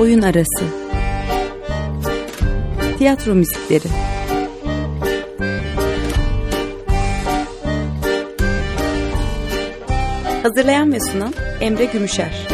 Oyun Arası. Tiyatro Müzikleri. Hazırlayan ve sunan Emre Gümüşer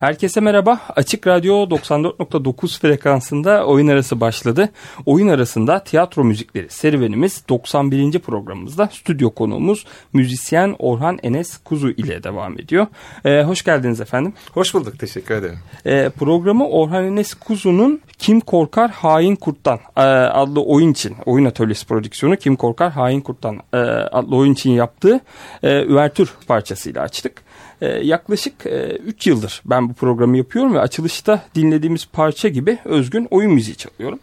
Herkese merhaba. Açık Radyo 94.9 frekansında oyun arası başladı. Oyun arasında tiyatro müzikleri serüvenimiz 91. programımızda stüdyo konuğumuz müzisyen Orhan Enes Kuzu ile devam ediyor. Ee, hoş geldiniz efendim. Hoş bulduk. Teşekkür ederim. Ee, programı Orhan Enes Kuzu'nun Kim Korkar Hain Kurt'tan e, adlı oyun için, oyun atölyesi prodüksiyonu Kim Korkar Hain Kurt'tan e, adlı oyun için yaptığı e, üvertür parçasıyla açtık. Ee, yaklaşık 3 e, yıldır ben bu programı yapıyorum ve açılışta dinlediğimiz parça gibi özgün oyun müziği çalıyorum.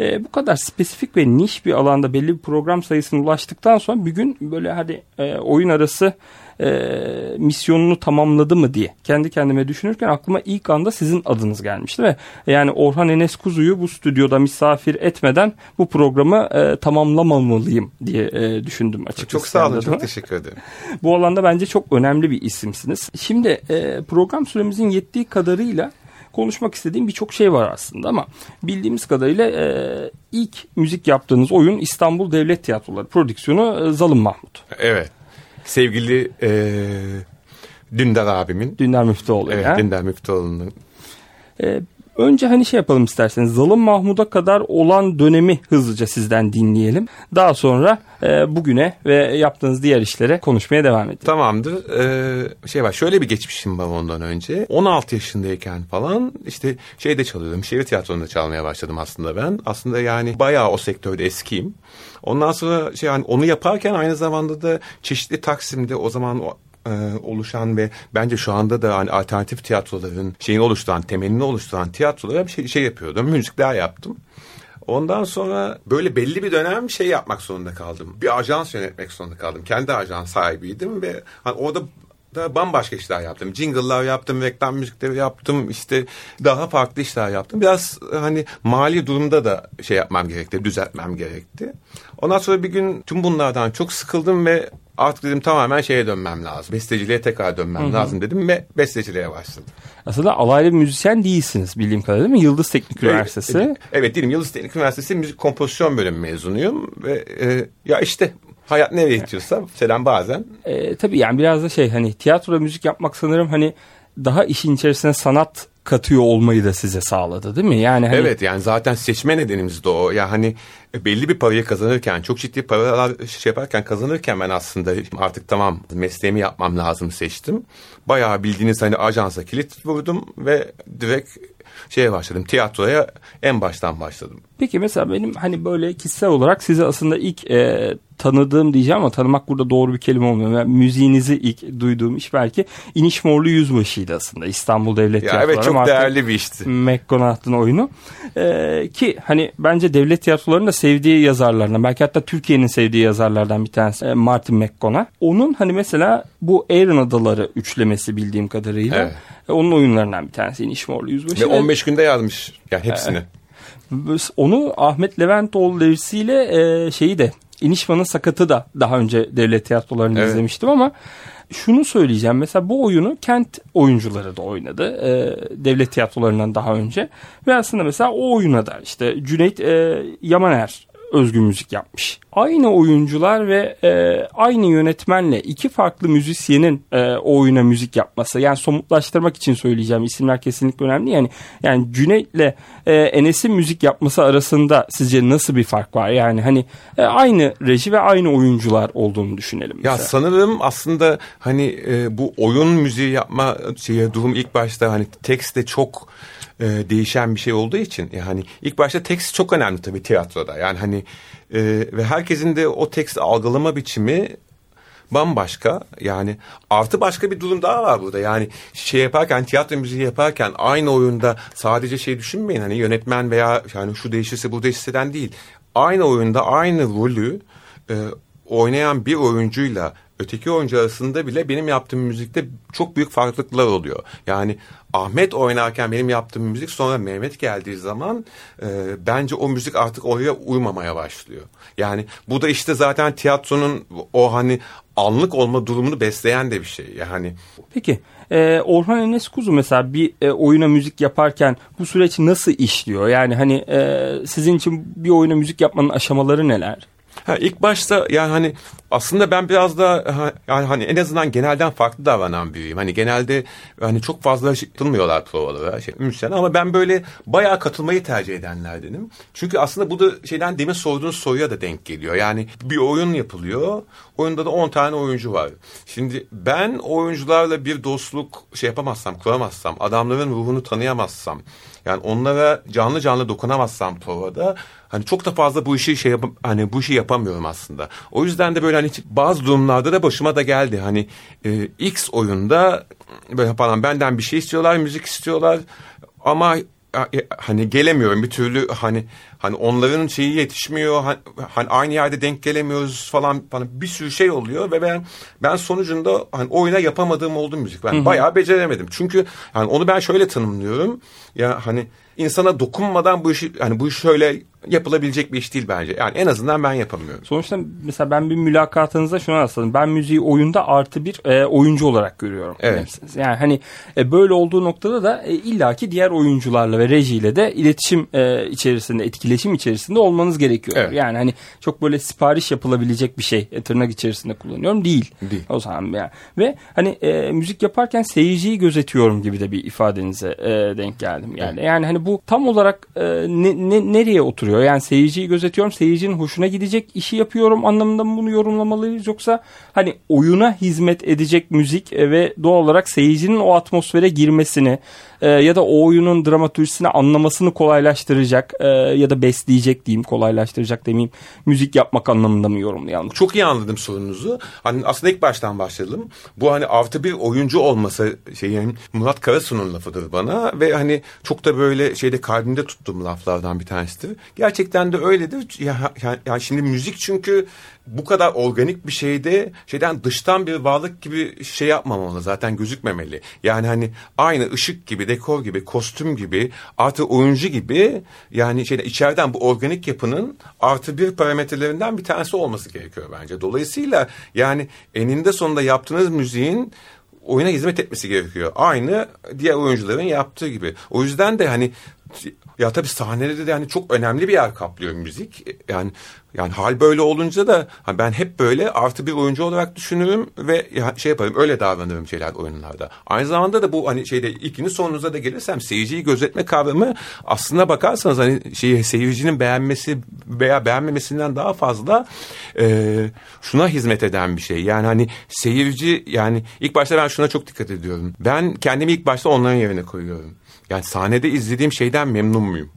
E, bu kadar spesifik ve niş bir alanda belli bir program sayısına ulaştıktan sonra bir gün böyle hadi e, oyun arası e, misyonunu tamamladı mı diye kendi kendime düşünürken aklıma ilk anda sizin adınız gelmişti ve yani Orhan Enes Kuzu'yu bu stüdyoda misafir etmeden bu programı e, tamamlamamalıyım diye e, düşündüm açıkçası. Çok sağ olun, çok teşekkür ederim. Bu alanda bence çok önemli bir isimsiniz. Şimdi e, program süremizin yettiği kadarıyla konuşmak istediğim birçok şey var aslında ama bildiğimiz kadarıyla e, ilk müzik yaptığınız oyun İstanbul Devlet Tiyatroları prodüksiyonu e, Zalım Mahmut. Evet sevgili e, Dündar abimin. Dündar Müftüoğlu. Evet ya. Dündar Müftüoğlu'nun. E, önce hani şey yapalım isterseniz Zalım Mahmud'a kadar olan dönemi hızlıca sizden dinleyelim. Daha sonra e, bugüne ve yaptığınız diğer işlere konuşmaya devam edelim. Tamamdır. Ee, şey var şöyle bir geçmişim var ondan önce. 16 yaşındayken falan işte şeyde çalıyordum. Şehir tiyatrosunda çalmaya başladım aslında ben. Aslında yani bayağı o sektörde eskiyim. Ondan sonra şey yani onu yaparken aynı zamanda da çeşitli Taksim'de o zaman e, oluşan ve bence şu anda da hani alternatif tiyatroların şeyini oluşturan, temelini oluşturan tiyatrolara bir şey, şey yapıyordum. Müzikler yaptım. Ondan sonra böyle belli bir dönem şey yapmak zorunda kaldım. Bir ajans yönetmek zorunda kaldım. Kendi ajans sahibiydim ve hani orada da bambaşka işler yaptım. Jingle'lar yaptım, reklam müzikleri yaptım, işte daha farklı işler yaptım. Biraz hani mali durumda da şey yapmam gerekti, düzeltmem gerekti. Ondan sonra bir gün tüm bunlardan çok sıkıldım ve artık dedim tamamen şeye dönmem lazım. Besteciliğe tekrar dönmem Hı-hı. lazım dedim ve besteciliğe başladım. Aslında alaylı müzisyen değilsiniz bildiğim kadarıyla değil mi? Yıldız Teknik Üniversitesi. Evet, evet değilim. Yıldız Teknik Üniversitesi müzik kompozisyon bölümü mezunuyum ve e, ya işte hayat nereye itiyorsa selam bazen. E, tabii yani biraz da şey hani tiyatroda müzik yapmak sanırım hani daha işin içerisine sanat katıyor olmayı da size sağladı değil mi? Yani hani... Evet yani zaten seçme nedenimiz de o. Ya hani belli bir parayı kazanırken çok ciddi paralar şey yaparken kazanırken ben aslında artık tamam mesleğimi yapmam lazım seçtim. Bayağı bildiğiniz hani ajansa kilit vurdum ve direkt şeye başladım. Tiyatroya en baştan başladım. Peki mesela benim hani böyle kişisel olarak sizi aslında ilk e, tanıdığım diyeceğim ama tanımak burada doğru bir kelime olmuyor. Yani müziğinizi ilk duyduğum iş belki İniş Morlu Yüzbaşı'ydı aslında. İstanbul Devlet ya Tiyatroları. Evet çok değerli bir işti. McGonagall'ın oyunu. Ee, ki hani bence devlet tiyatrolarının da sevdiği yazarlarından belki hatta Türkiye'nin sevdiği yazarlardan bir tanesi e, Martin McGonagall. Onun hani mesela bu Aran Adaları üçlemesi bildiğim kadarıyla evet. E, onun oyunlarından bir tanesi İniş Morlu Yüzbaşı. Ve 15 günde yazmış yani hepsini. Onu Ahmet Leventoğlu devrisiyle e, şeyi de İnişman'ın Sakat'ı da daha önce devlet tiyatrolarında Evet. izlemiştim ama şunu söyleyeceğim. Mesela bu oyunu kent oyuncuları da oynadı. e, devlet tiyatrolarından daha önce. Ve aslında mesela o oyuna da işte Cüneyt e, Yamaner özgün müzik yapmış. Aynı oyuncular ve e, aynı yönetmenle iki farklı müzisyenin e, o oyuna müzik yapması. Yani somutlaştırmak için söyleyeceğim isimler kesinlikle önemli. Yani yani Cüneyt'le e, Enes'in müzik yapması arasında sizce nasıl bir fark var? Yani hani e, aynı reji ve aynı oyuncular olduğunu düşünelim. Ya mesela. sanırım aslında hani e, bu oyun müziği yapma şeye durum ilk başta hani tekste çok e, değişen bir şey olduğu için yani ilk başta tekst çok önemli tabii tiyatroda. Yani hani e, ve herkesin de o tekst algılama biçimi bambaşka. Yani artı başka bir durum daha var burada. Yani şey yaparken tiyatro müziği yaparken aynı oyunda sadece şey düşünmeyin. Hani yönetmen veya yani şu değişirse bu değişirse'den değil. Aynı oyunda aynı rolü e, oynayan bir oyuncuyla öteki oyuncu arasında bile benim yaptığım müzikte çok büyük farklılıklar oluyor. Yani Ahmet oynarken benim yaptığım müzik sonra Mehmet geldiği zaman e, bence o müzik artık oraya uymamaya başlıyor. Yani bu da işte zaten tiyatronun o hani anlık olma durumunu besleyen de bir şey. Yani Peki e, Orhan Enes Kuzu mesela bir e, oyuna müzik yaparken bu süreç nasıl işliyor? Yani hani e, sizin için bir oyuna müzik yapmanın aşamaları neler? Ha, ilk başta yani hani aslında ben biraz da yani hani en azından genelden farklı davranan biriyim. Hani genelde hani çok fazla katılmıyorlar provalara şey, müzisyen ama ben böyle bayağı katılmayı tercih edenlerdenim. Çünkü aslında bu da şeyden demin sorduğunuz soruya da denk geliyor. Yani bir oyun yapılıyor. Oyunda da 10 tane oyuncu var. Şimdi ben oyuncularla bir dostluk şey yapamazsam, kuramazsam, adamların ruhunu tanıyamazsam, yani onlara canlı canlı dokunamazsam provada hani çok da fazla bu işi şey yapam hani bu işi yapamıyorum aslında. O yüzden de böyle hani bazı durumlarda da başıma da geldi. Hani e, X oyunda böyle falan benden bir şey istiyorlar, müzik istiyorlar ama e, hani gelemiyorum bir türlü hani hani onların şeyi yetişmiyor hani, hani aynı yerde denk gelemiyoruz falan falan bir sürü şey oluyor ve ben ben sonucunda hani oyuna yapamadığım oldu müzik ben bayağı beceremedim çünkü hani onu ben şöyle tanımlıyorum ya hani insana dokunmadan bu işi hani bu iş şöyle yapılabilecek bir iş değil bence yani en azından ben yapamıyorum. Sonuçta mesela ben bir mülakatınızda şunu rastladım. Ben müziği oyunda artı bir e, oyuncu olarak görüyorum. Evet. Yani hani e, böyle olduğu noktada da e, illaki diğer oyuncularla ve rejiyle de iletişim e, içerisinde, etkileşim içerisinde olmanız gerekiyor. Evet. Yani hani çok böyle sipariş yapılabilecek bir şey e, tırnak içerisinde kullanıyorum değil. Değil. O zaman yani. Ve hani e, müzik yaparken seyirciyi gözetiyorum gibi de bir ifadenize e, denk geldim. Yani yani hani bu tam olarak e, ne, ne- nereye oturuyor? Yani seyirciyi gözetiyorum. Seyircinin hoşuna gidecek işi yapıyorum anlamında mı bunu yorumlamalıyız yoksa hani oyuna hizmet edecek müzik e, ve doğal olarak seyircinin o atmosfere girmesini e, ya da o oyunun dramaturjisini anlamasını kolaylaştıracak e, ya da besleyecek diyeyim kolaylaştıracak demeyeyim müzik yapmak anlamında mı yorumlayalım? Çok iyi anladım sorunuzu. Hani aslında ilk baştan başlayalım. Bu hani artı bir oyuncu olması şey yani Murat Karasu'nun lafıdır bana ve hani çok da böyle şeyde kalbimde tuttuğum laflardan bir tanesidir. Gerçekten de öyledir. Ya, ya şimdi müzik çünkü bu kadar organik bir şeyde şeyden dıştan bir varlık gibi şey yapmamalı zaten gözükmemeli. Yani hani aynı ışık gibi, dekor gibi, kostüm gibi, artı oyuncu gibi yani şeyde içeriden bu organik yapının artı bir parametrelerinden bir tanesi olması gerekiyor bence. Dolayısıyla yani eninde sonunda yaptığınız müziğin oyuna hizmet etmesi gerekiyor. Aynı diğer oyuncuların yaptığı gibi. O yüzden de hani ya tabii sahnede de yani çok önemli bir yer kaplıyor müzik. Yani yani hal böyle olunca da ben hep böyle artı bir oyuncu olarak düşünürüm ve şey yaparım öyle davranırım şeyler oyunlarda. Aynı zamanda da bu hani şeyde ikinci sorunuza da gelirsem seyirciyi gözetme kavramı aslına bakarsanız hani şeyi seyircinin beğenmesi veya beğenmemesinden daha fazla e, şuna hizmet eden bir şey. Yani hani seyirci yani ilk başta ben şuna çok dikkat ediyorum. Ben kendimi ilk başta onların yerine koyuyorum. Yani sahnede izlediğim şeyden memnun muyum?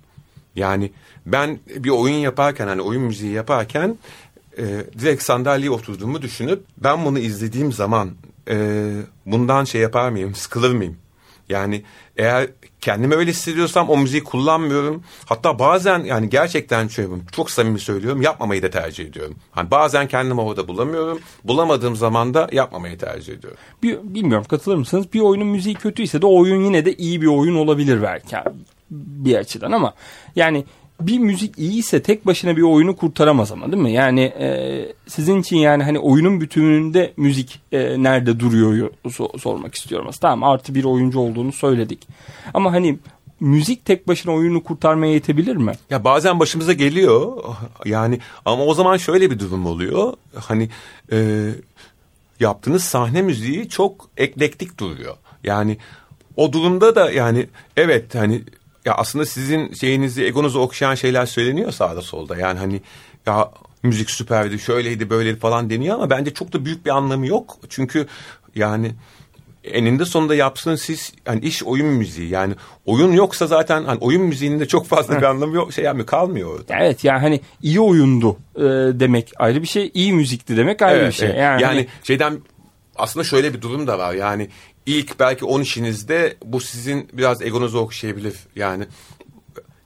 Yani ben bir oyun yaparken hani oyun müziği yaparken e, direkt sandalyeye oturduğumu düşünüp ben bunu izlediğim zaman e, bundan şey yapar mıyım, sıkılır mıyım? Yani eğer kendimi öyle hissediyorsam o müziği kullanmıyorum. Hatta bazen yani gerçekten şöyle çok samimi söylüyorum yapmamayı da tercih ediyorum. Hani bazen kendimi orada bulamıyorum. Bulamadığım zaman da yapmamayı tercih ediyorum. Bir, bilmiyorum katılır mısınız? Bir oyunun müziği kötüyse de oyun yine de iyi bir oyun olabilir belki bir açıdan ama yani bir müzik iyiyse tek başına bir oyunu kurtaramaz ama değil mi? Yani e, sizin için yani hani oyunun bütününde müzik e, nerede duruyor so- sormak istiyorum. Tamam artı bir oyuncu olduğunu söyledik. Ama hani müzik tek başına oyunu kurtarmaya yetebilir mi? Ya bazen başımıza geliyor yani ama o zaman şöyle bir durum oluyor. Hani e, yaptığınız sahne müziği çok eklektik duruyor. Yani o durumda da yani evet hani ya aslında sizin şeyinizi egonuzu okşayan şeyler söyleniyor sağda solda. Yani hani ya müzik süperdi şöyleydi böyleydi falan deniyor ama bence çok da büyük bir anlamı yok. Çünkü yani eninde sonunda yapsın siz yani iş oyun müziği yani oyun yoksa zaten hani oyun müziğinin de çok fazla bir anlamı yok şey yani kalmıyor orada. Evet yani hani iyi oyundu e, demek ayrı bir şey iyi müzikti demek ayrı Evet, bir şey. evet. Yani, Yani, hani- şeyden aslında şöyle bir durum da var yani ilk belki 10 işinizde bu sizin biraz egonuzu okşayabilir yani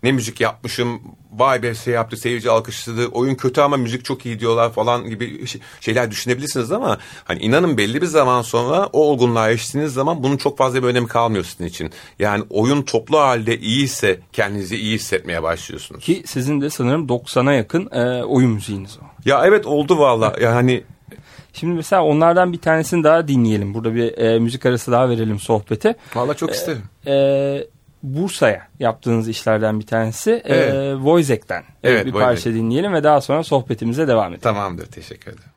ne müzik yapmışım vay be şey yaptı seyirci alkışladı oyun kötü ama müzik çok iyi diyorlar falan gibi şey- şeyler düşünebilirsiniz ama hani inanın belli bir zaman sonra o olgunluğa eriştiğiniz zaman bunun çok fazla bir önemi kalmıyor sizin için. Yani oyun toplu halde iyiyse kendinizi iyi hissetmeye başlıyorsunuz. ki sizin de sanırım 90'a yakın e, oyun müziğiniz var. Ya evet oldu valla yani Şimdi mesela onlardan bir tanesini daha dinleyelim. Burada bir e, müzik arası daha verelim sohbete. valla çok isterim. E, Bursa'ya yaptığınız işlerden bir tanesi. E, Evet. E, Evet, bir Voizek. parça dinleyelim ve daha sonra sohbetimize devam edelim. Tamamdır teşekkür ederim.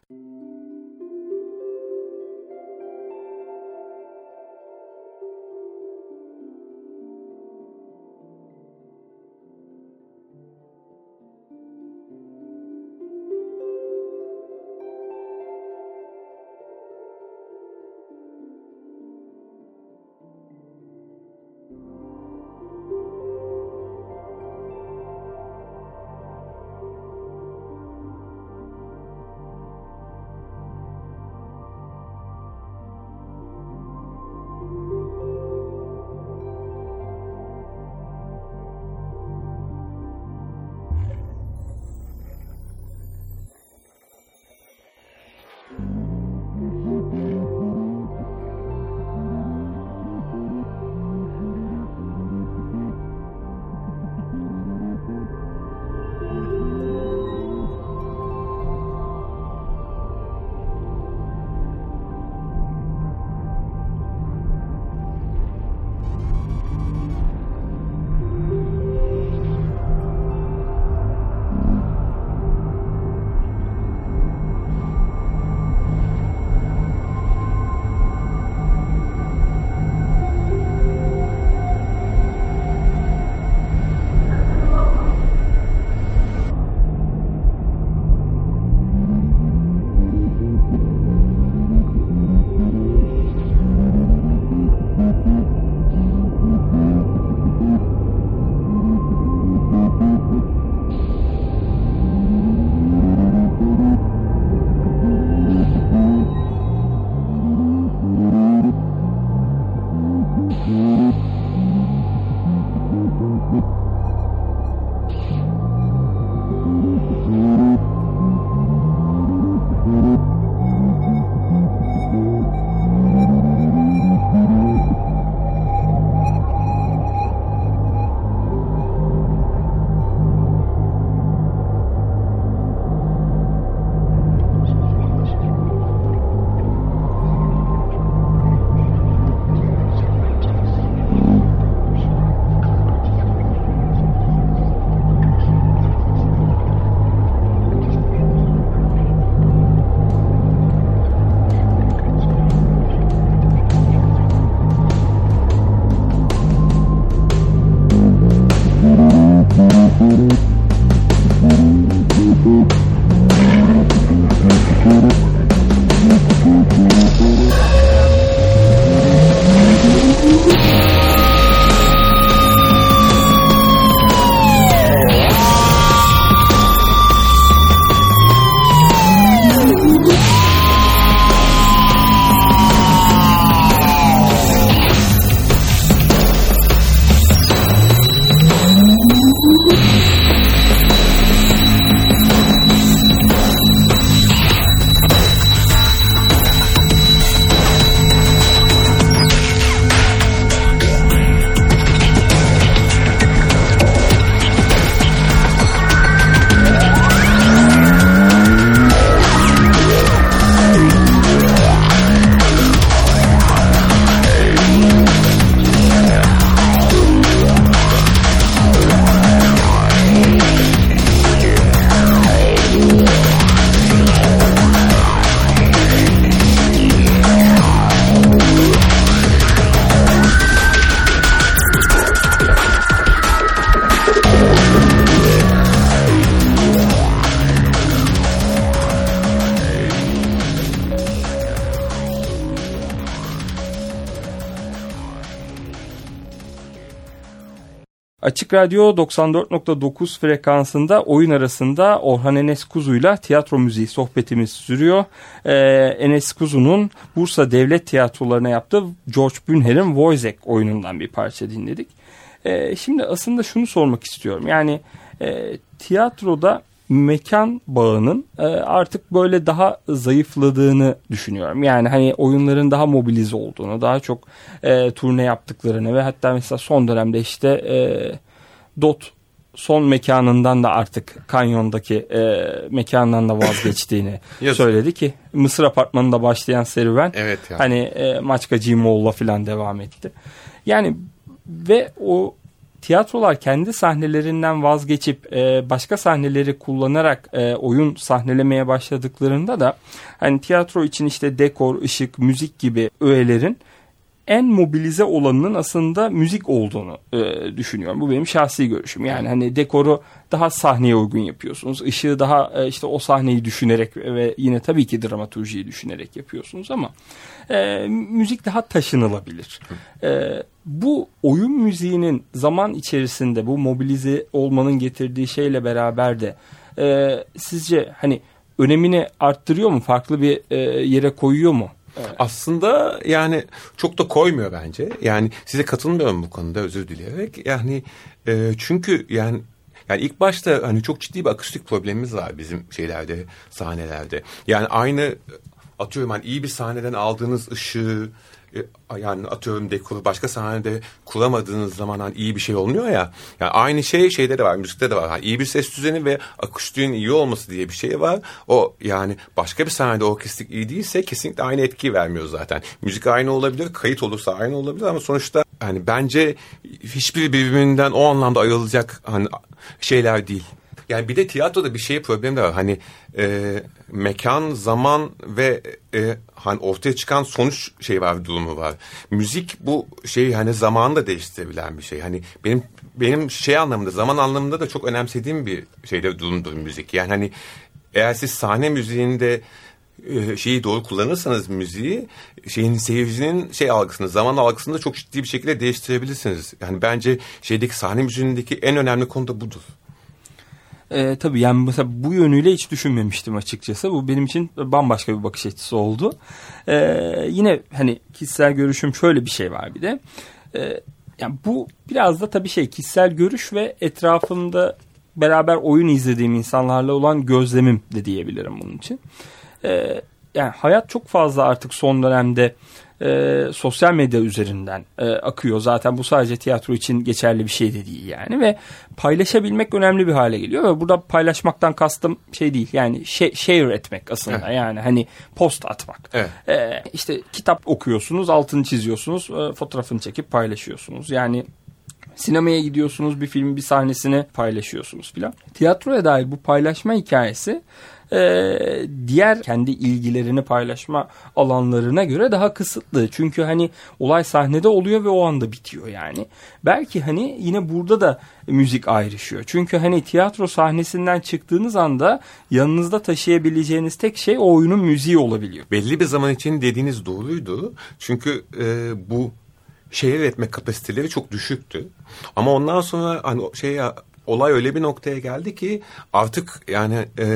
Açık Radyo 94.9 frekansında oyun arasında Orhan Enes Kuzu'yla tiyatro müziği sohbetimiz sürüyor. Ee, Enes Kuzu'nun Bursa Devlet Tiyatrolarına yaptığı George Bünher'in Wojciech oyunundan bir parça dinledik. Ee, şimdi aslında şunu sormak istiyorum. Yani e, tiyatroda mekan bağının e, artık böyle daha zayıfladığını düşünüyorum. Yani hani oyunların daha mobilize olduğunu, daha çok e, turne yaptıklarını ve hatta mesela son dönemde işte e, DOT son mekanından da artık kanyondaki e, mekandan da vazgeçtiğini söyledi ki Mısır apartmanında başlayan serüven evet ya. hani e, Maçka Moğol'la falan devam etti. Yani ve o tiyatrolar kendi sahnelerinden vazgeçip e, başka sahneleri kullanarak e, oyun sahnelemeye başladıklarında da hani tiyatro için işte dekor, ışık, müzik gibi öğelerin en mobilize olanının aslında müzik olduğunu e, düşünüyorum. Bu benim şahsi görüşüm. Yani hani dekoru daha sahneye uygun yapıyorsunuz. Işığı daha e, işte o sahneyi düşünerek ve yine tabii ki dramaturjiyi düşünerek yapıyorsunuz ama e, müzik daha taşınılabilir. E, bu oyun müziğinin zaman içerisinde bu mobilize olmanın getirdiği şeyle beraber de e, sizce hani önemini arttırıyor mu? Farklı bir e, yere koyuyor mu? Evet. Aslında yani çok da koymuyor bence. Yani size katılmıyorum bu konuda özür dileyerek. Yani e, çünkü yani yani ilk başta hani çok ciddi bir akustik problemimiz var bizim şeylerde, sahnelerde. Yani aynı atıyorum hani iyi bir sahneden aldığınız ışığı yani atıyorum dekoru başka sahnede kuramadığınız zaman hani iyi bir şey olmuyor ya. Yani aynı şey şeyde de var, müzikte de var. Yani iyi bir ses düzeni ve akustiğin iyi olması diye bir şey var. O yani başka bir sahnede orkestrik iyi değilse kesinlikle aynı etkiyi vermiyor zaten. Müzik aynı olabilir, kayıt olursa aynı olabilir ama sonuçta yani bence hiçbir birbirinden o anlamda ayrılacak hani şeyler değil. Yani bir de tiyatroda bir şey problem de var. Hani e, mekan, zaman ve e, hani ortaya çıkan sonuç şey var durumu var. Müzik bu şey hani zamanı da değiştirebilen bir şey. Hani benim benim şey anlamında zaman anlamında da çok önemsediğim bir şeyde durumdur müzik. Yani hani eğer siz sahne müziğinde e, şeyi doğru kullanırsanız müziği şeyin seyircinin şey algısını zaman algısını da çok ciddi bir şekilde değiştirebilirsiniz. Yani bence şeydeki sahne müziğindeki en önemli konu da budur. E, tabii yani mesela bu yönüyle hiç düşünmemiştim açıkçası. Bu benim için bambaşka bir bakış açısı oldu. E, yine hani kişisel görüşüm şöyle bir şey var bir de. E, yani bu biraz da tabii şey kişisel görüş ve etrafımda beraber oyun izlediğim insanlarla olan gözlemim de diyebilirim bunun için. E, yani hayat çok fazla artık son dönemde e, sosyal medya üzerinden e, akıyor. Zaten bu sadece tiyatro için geçerli bir şey de değil yani ve paylaşabilmek önemli bir hale geliyor ve burada paylaşmaktan kastım şey değil yani share etmek aslında evet. yani hani post atmak. Evet. E, işte kitap okuyorsunuz altını çiziyorsunuz e, fotoğrafını çekip paylaşıyorsunuz yani sinemaya gidiyorsunuz bir filmin bir sahnesini paylaşıyorsunuz filan. Tiyatroya dair bu paylaşma hikayesi e, diğer kendi ilgilerini paylaşma alanlarına göre daha kısıtlı. Çünkü hani olay sahnede oluyor ve o anda bitiyor yani. Belki hani yine burada da müzik ayrışıyor. Çünkü hani tiyatro sahnesinden çıktığınız anda yanınızda taşıyabileceğiniz tek şey o oyunun müziği olabiliyor. Belli bir zaman için dediğiniz doğruydu. Çünkü e, bu şehir üretme kapasiteleri çok düşüktü. Ama ondan sonra hani şey olay öyle bir noktaya geldi ki artık yani e,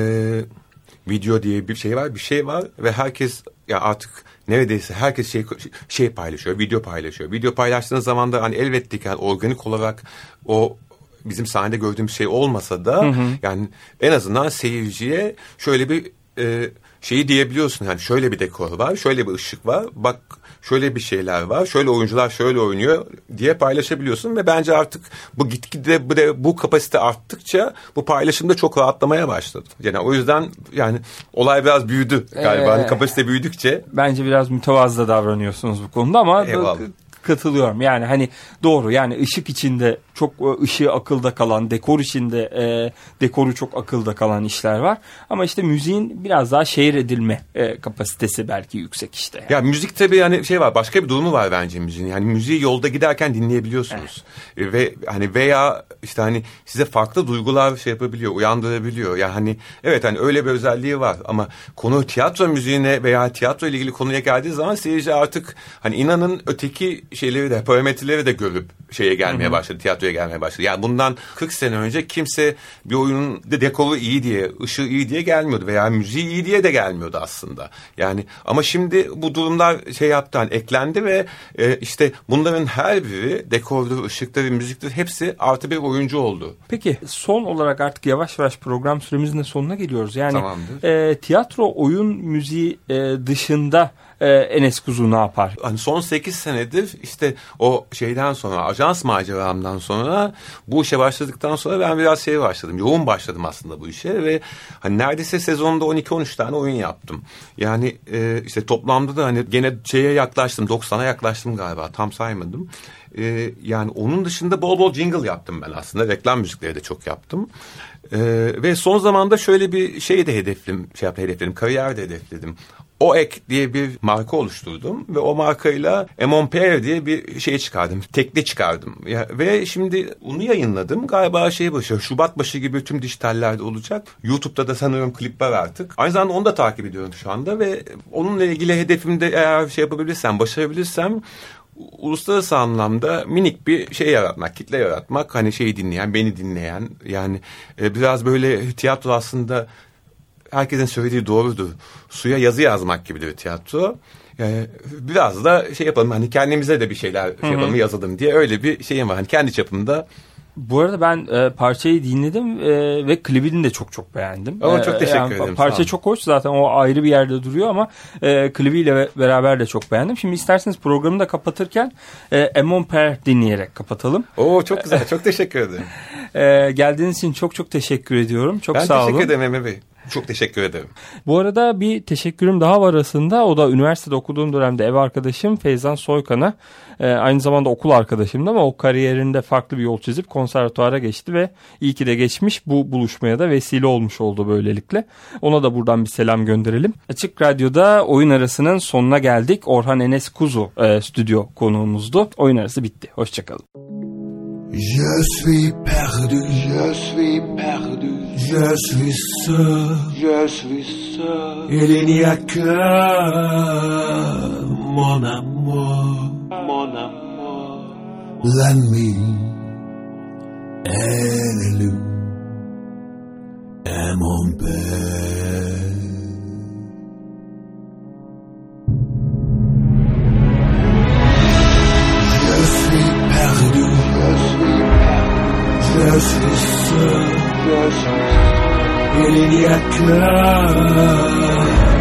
video diye bir şey var, bir şey var ve herkes ya artık neredeyse herkes şey şey paylaşıyor, video paylaşıyor. Video paylaştığınız zaman da hani elbette ki yani organik olarak o bizim sahnede gördüğümüz şey olmasa da hı hı. yani en azından seyirciye şöyle bir e, şeyi diyebiliyorsun. Yani şöyle bir dekor var, şöyle bir ışık var. Bak şöyle bir şeyler var, şöyle oyuncular şöyle oynuyor diye paylaşabiliyorsun ve bence artık bu gitgide bu, bu kapasite arttıkça bu paylaşımda çok rahatlamaya başladı. Yani o yüzden yani olay biraz büyüdü galiba. Hani ee, hani kapasite büyüdükçe. Bence biraz mütevazı davranıyorsunuz bu konuda ama Eyvallah katılıyorum. Yani hani doğru yani ışık içinde çok e, ışığı akılda kalan, dekor içinde e, dekoru çok akılda kalan işler var. Ama işte müziğin biraz daha şehir edilme e, kapasitesi belki yüksek işte. Yani. Ya müzik tabii yani şey var başka bir durumu var bence müziğin. Yani müziği yolda giderken dinleyebiliyorsunuz. Evet. Ve hani veya işte hani size farklı duygular şey yapabiliyor, uyandırabiliyor. Yani hani evet hani öyle bir özelliği var ama konu tiyatro müziğine veya tiyatro ile ilgili konuya geldiği zaman seyirci artık hani inanın öteki şeyleri de parametreleri de görüp şeye gelmeye Hı-hı. başladı tiyatro tiyatroya gelmeye başladı. Yani bundan 40 sene önce kimse bir oyunun de dekoru iyi diye, ışığı iyi diye gelmiyordu veya müziği iyi diye de gelmiyordu aslında. Yani ama şimdi bu durumlar şey yaptı hani eklendi ve e, işte bunların her biri dekordur, ışıktır, müziktir hepsi artı bir oyuncu oldu. Peki son olarak artık yavaş yavaş program süremizin de sonuna geliyoruz. Yani Tamamdır. e, tiyatro, oyun, müziği e, dışında e, Enes Kuzu ne yapar? Hani son 8 senedir işte o şeyden sonra ajans maceramdan sonra bu işe başladıktan sonra ben biraz şey başladım. Yoğun başladım aslında bu işe ve hani neredeyse sezonda 12-13 tane oyun yaptım. Yani e, işte toplamda da hani gene şeye yaklaştım 90'a yaklaştım galiba tam saymadım. E, yani onun dışında bol bol jingle yaptım ben aslında. Reklam müzikleri de çok yaptım. E, ve son zamanda şöyle bir şey de hedefledim, şey yaptım, hedefledim, kariyer de hedefledim. OEK diye bir marka oluşturdum ve o markayla Emonpere diye bir şey çıkardım. Tekne çıkardım. Ya, ve şimdi onu yayınladım. Galiba şey başı, Şubat başı gibi tüm dijitallerde olacak. YouTube'da da sanıyorum klip var artık. Aynı zamanda onu da takip ediyorum şu anda ve onunla ilgili hedefimde eğer şey yapabilirsem, başarabilirsem uluslararası anlamda minik bir şey yaratmak, kitle yaratmak. Hani şeyi dinleyen, beni dinleyen. Yani e, biraz böyle tiyatro aslında herkesin söylediği doğrudur. Suya yazı yazmak gibidir tiyatro. Yani biraz da şey yapalım hani kendimize de bir şeyler şey yapalım yazalım diye öyle bir şeyim var. Hani kendi çapımda Bu arada ben e, parçayı dinledim e, ve klibini de çok çok beğendim. Oo, çok E, teşekkür yani ederim, Parça çok hoş zaten o ayrı bir yerde duruyor ama e, klibiyle be- beraber de çok beğendim. Şimdi isterseniz programı da kapatırken e, Emon Per dinleyerek kapatalım. Oo çok güzel. çok teşekkür ederim. E, geldiğiniz için çok çok teşekkür ediyorum. Çok ben sağ olun. teşekkür ederim Emre Bey. Çok teşekkür ederim. Bu arada bir teşekkürüm daha var aslında. O da üniversitede okuduğum dönemde ev arkadaşım Feyzan Soykan'a. Ee, aynı zamanda okul arkadaşımdı ama o kariyerinde farklı bir yol çizip konservatuara geçti ve iyi ki de geçmiş. Bu buluşmaya da vesile olmuş oldu böylelikle. Ona da buradan bir selam gönderelim. Açık Radyo'da oyun arasının sonuna geldik. Orhan Enes Kuzu e, stüdyo konuğumuzdu. Oyun arası bitti. Hoşçakalın. Je suis perdu, je suis perdu, je suis seul, je suis seul. Il n'y a que mon amour, mon amour. La nuit est lue et mon père. Seul. Il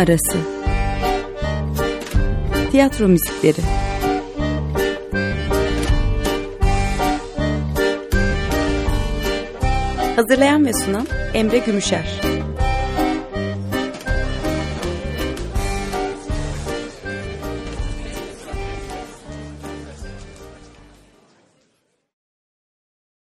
arası. Tiyatro müzikleri. Hazırlayan ve sunan Emre Gümüşer.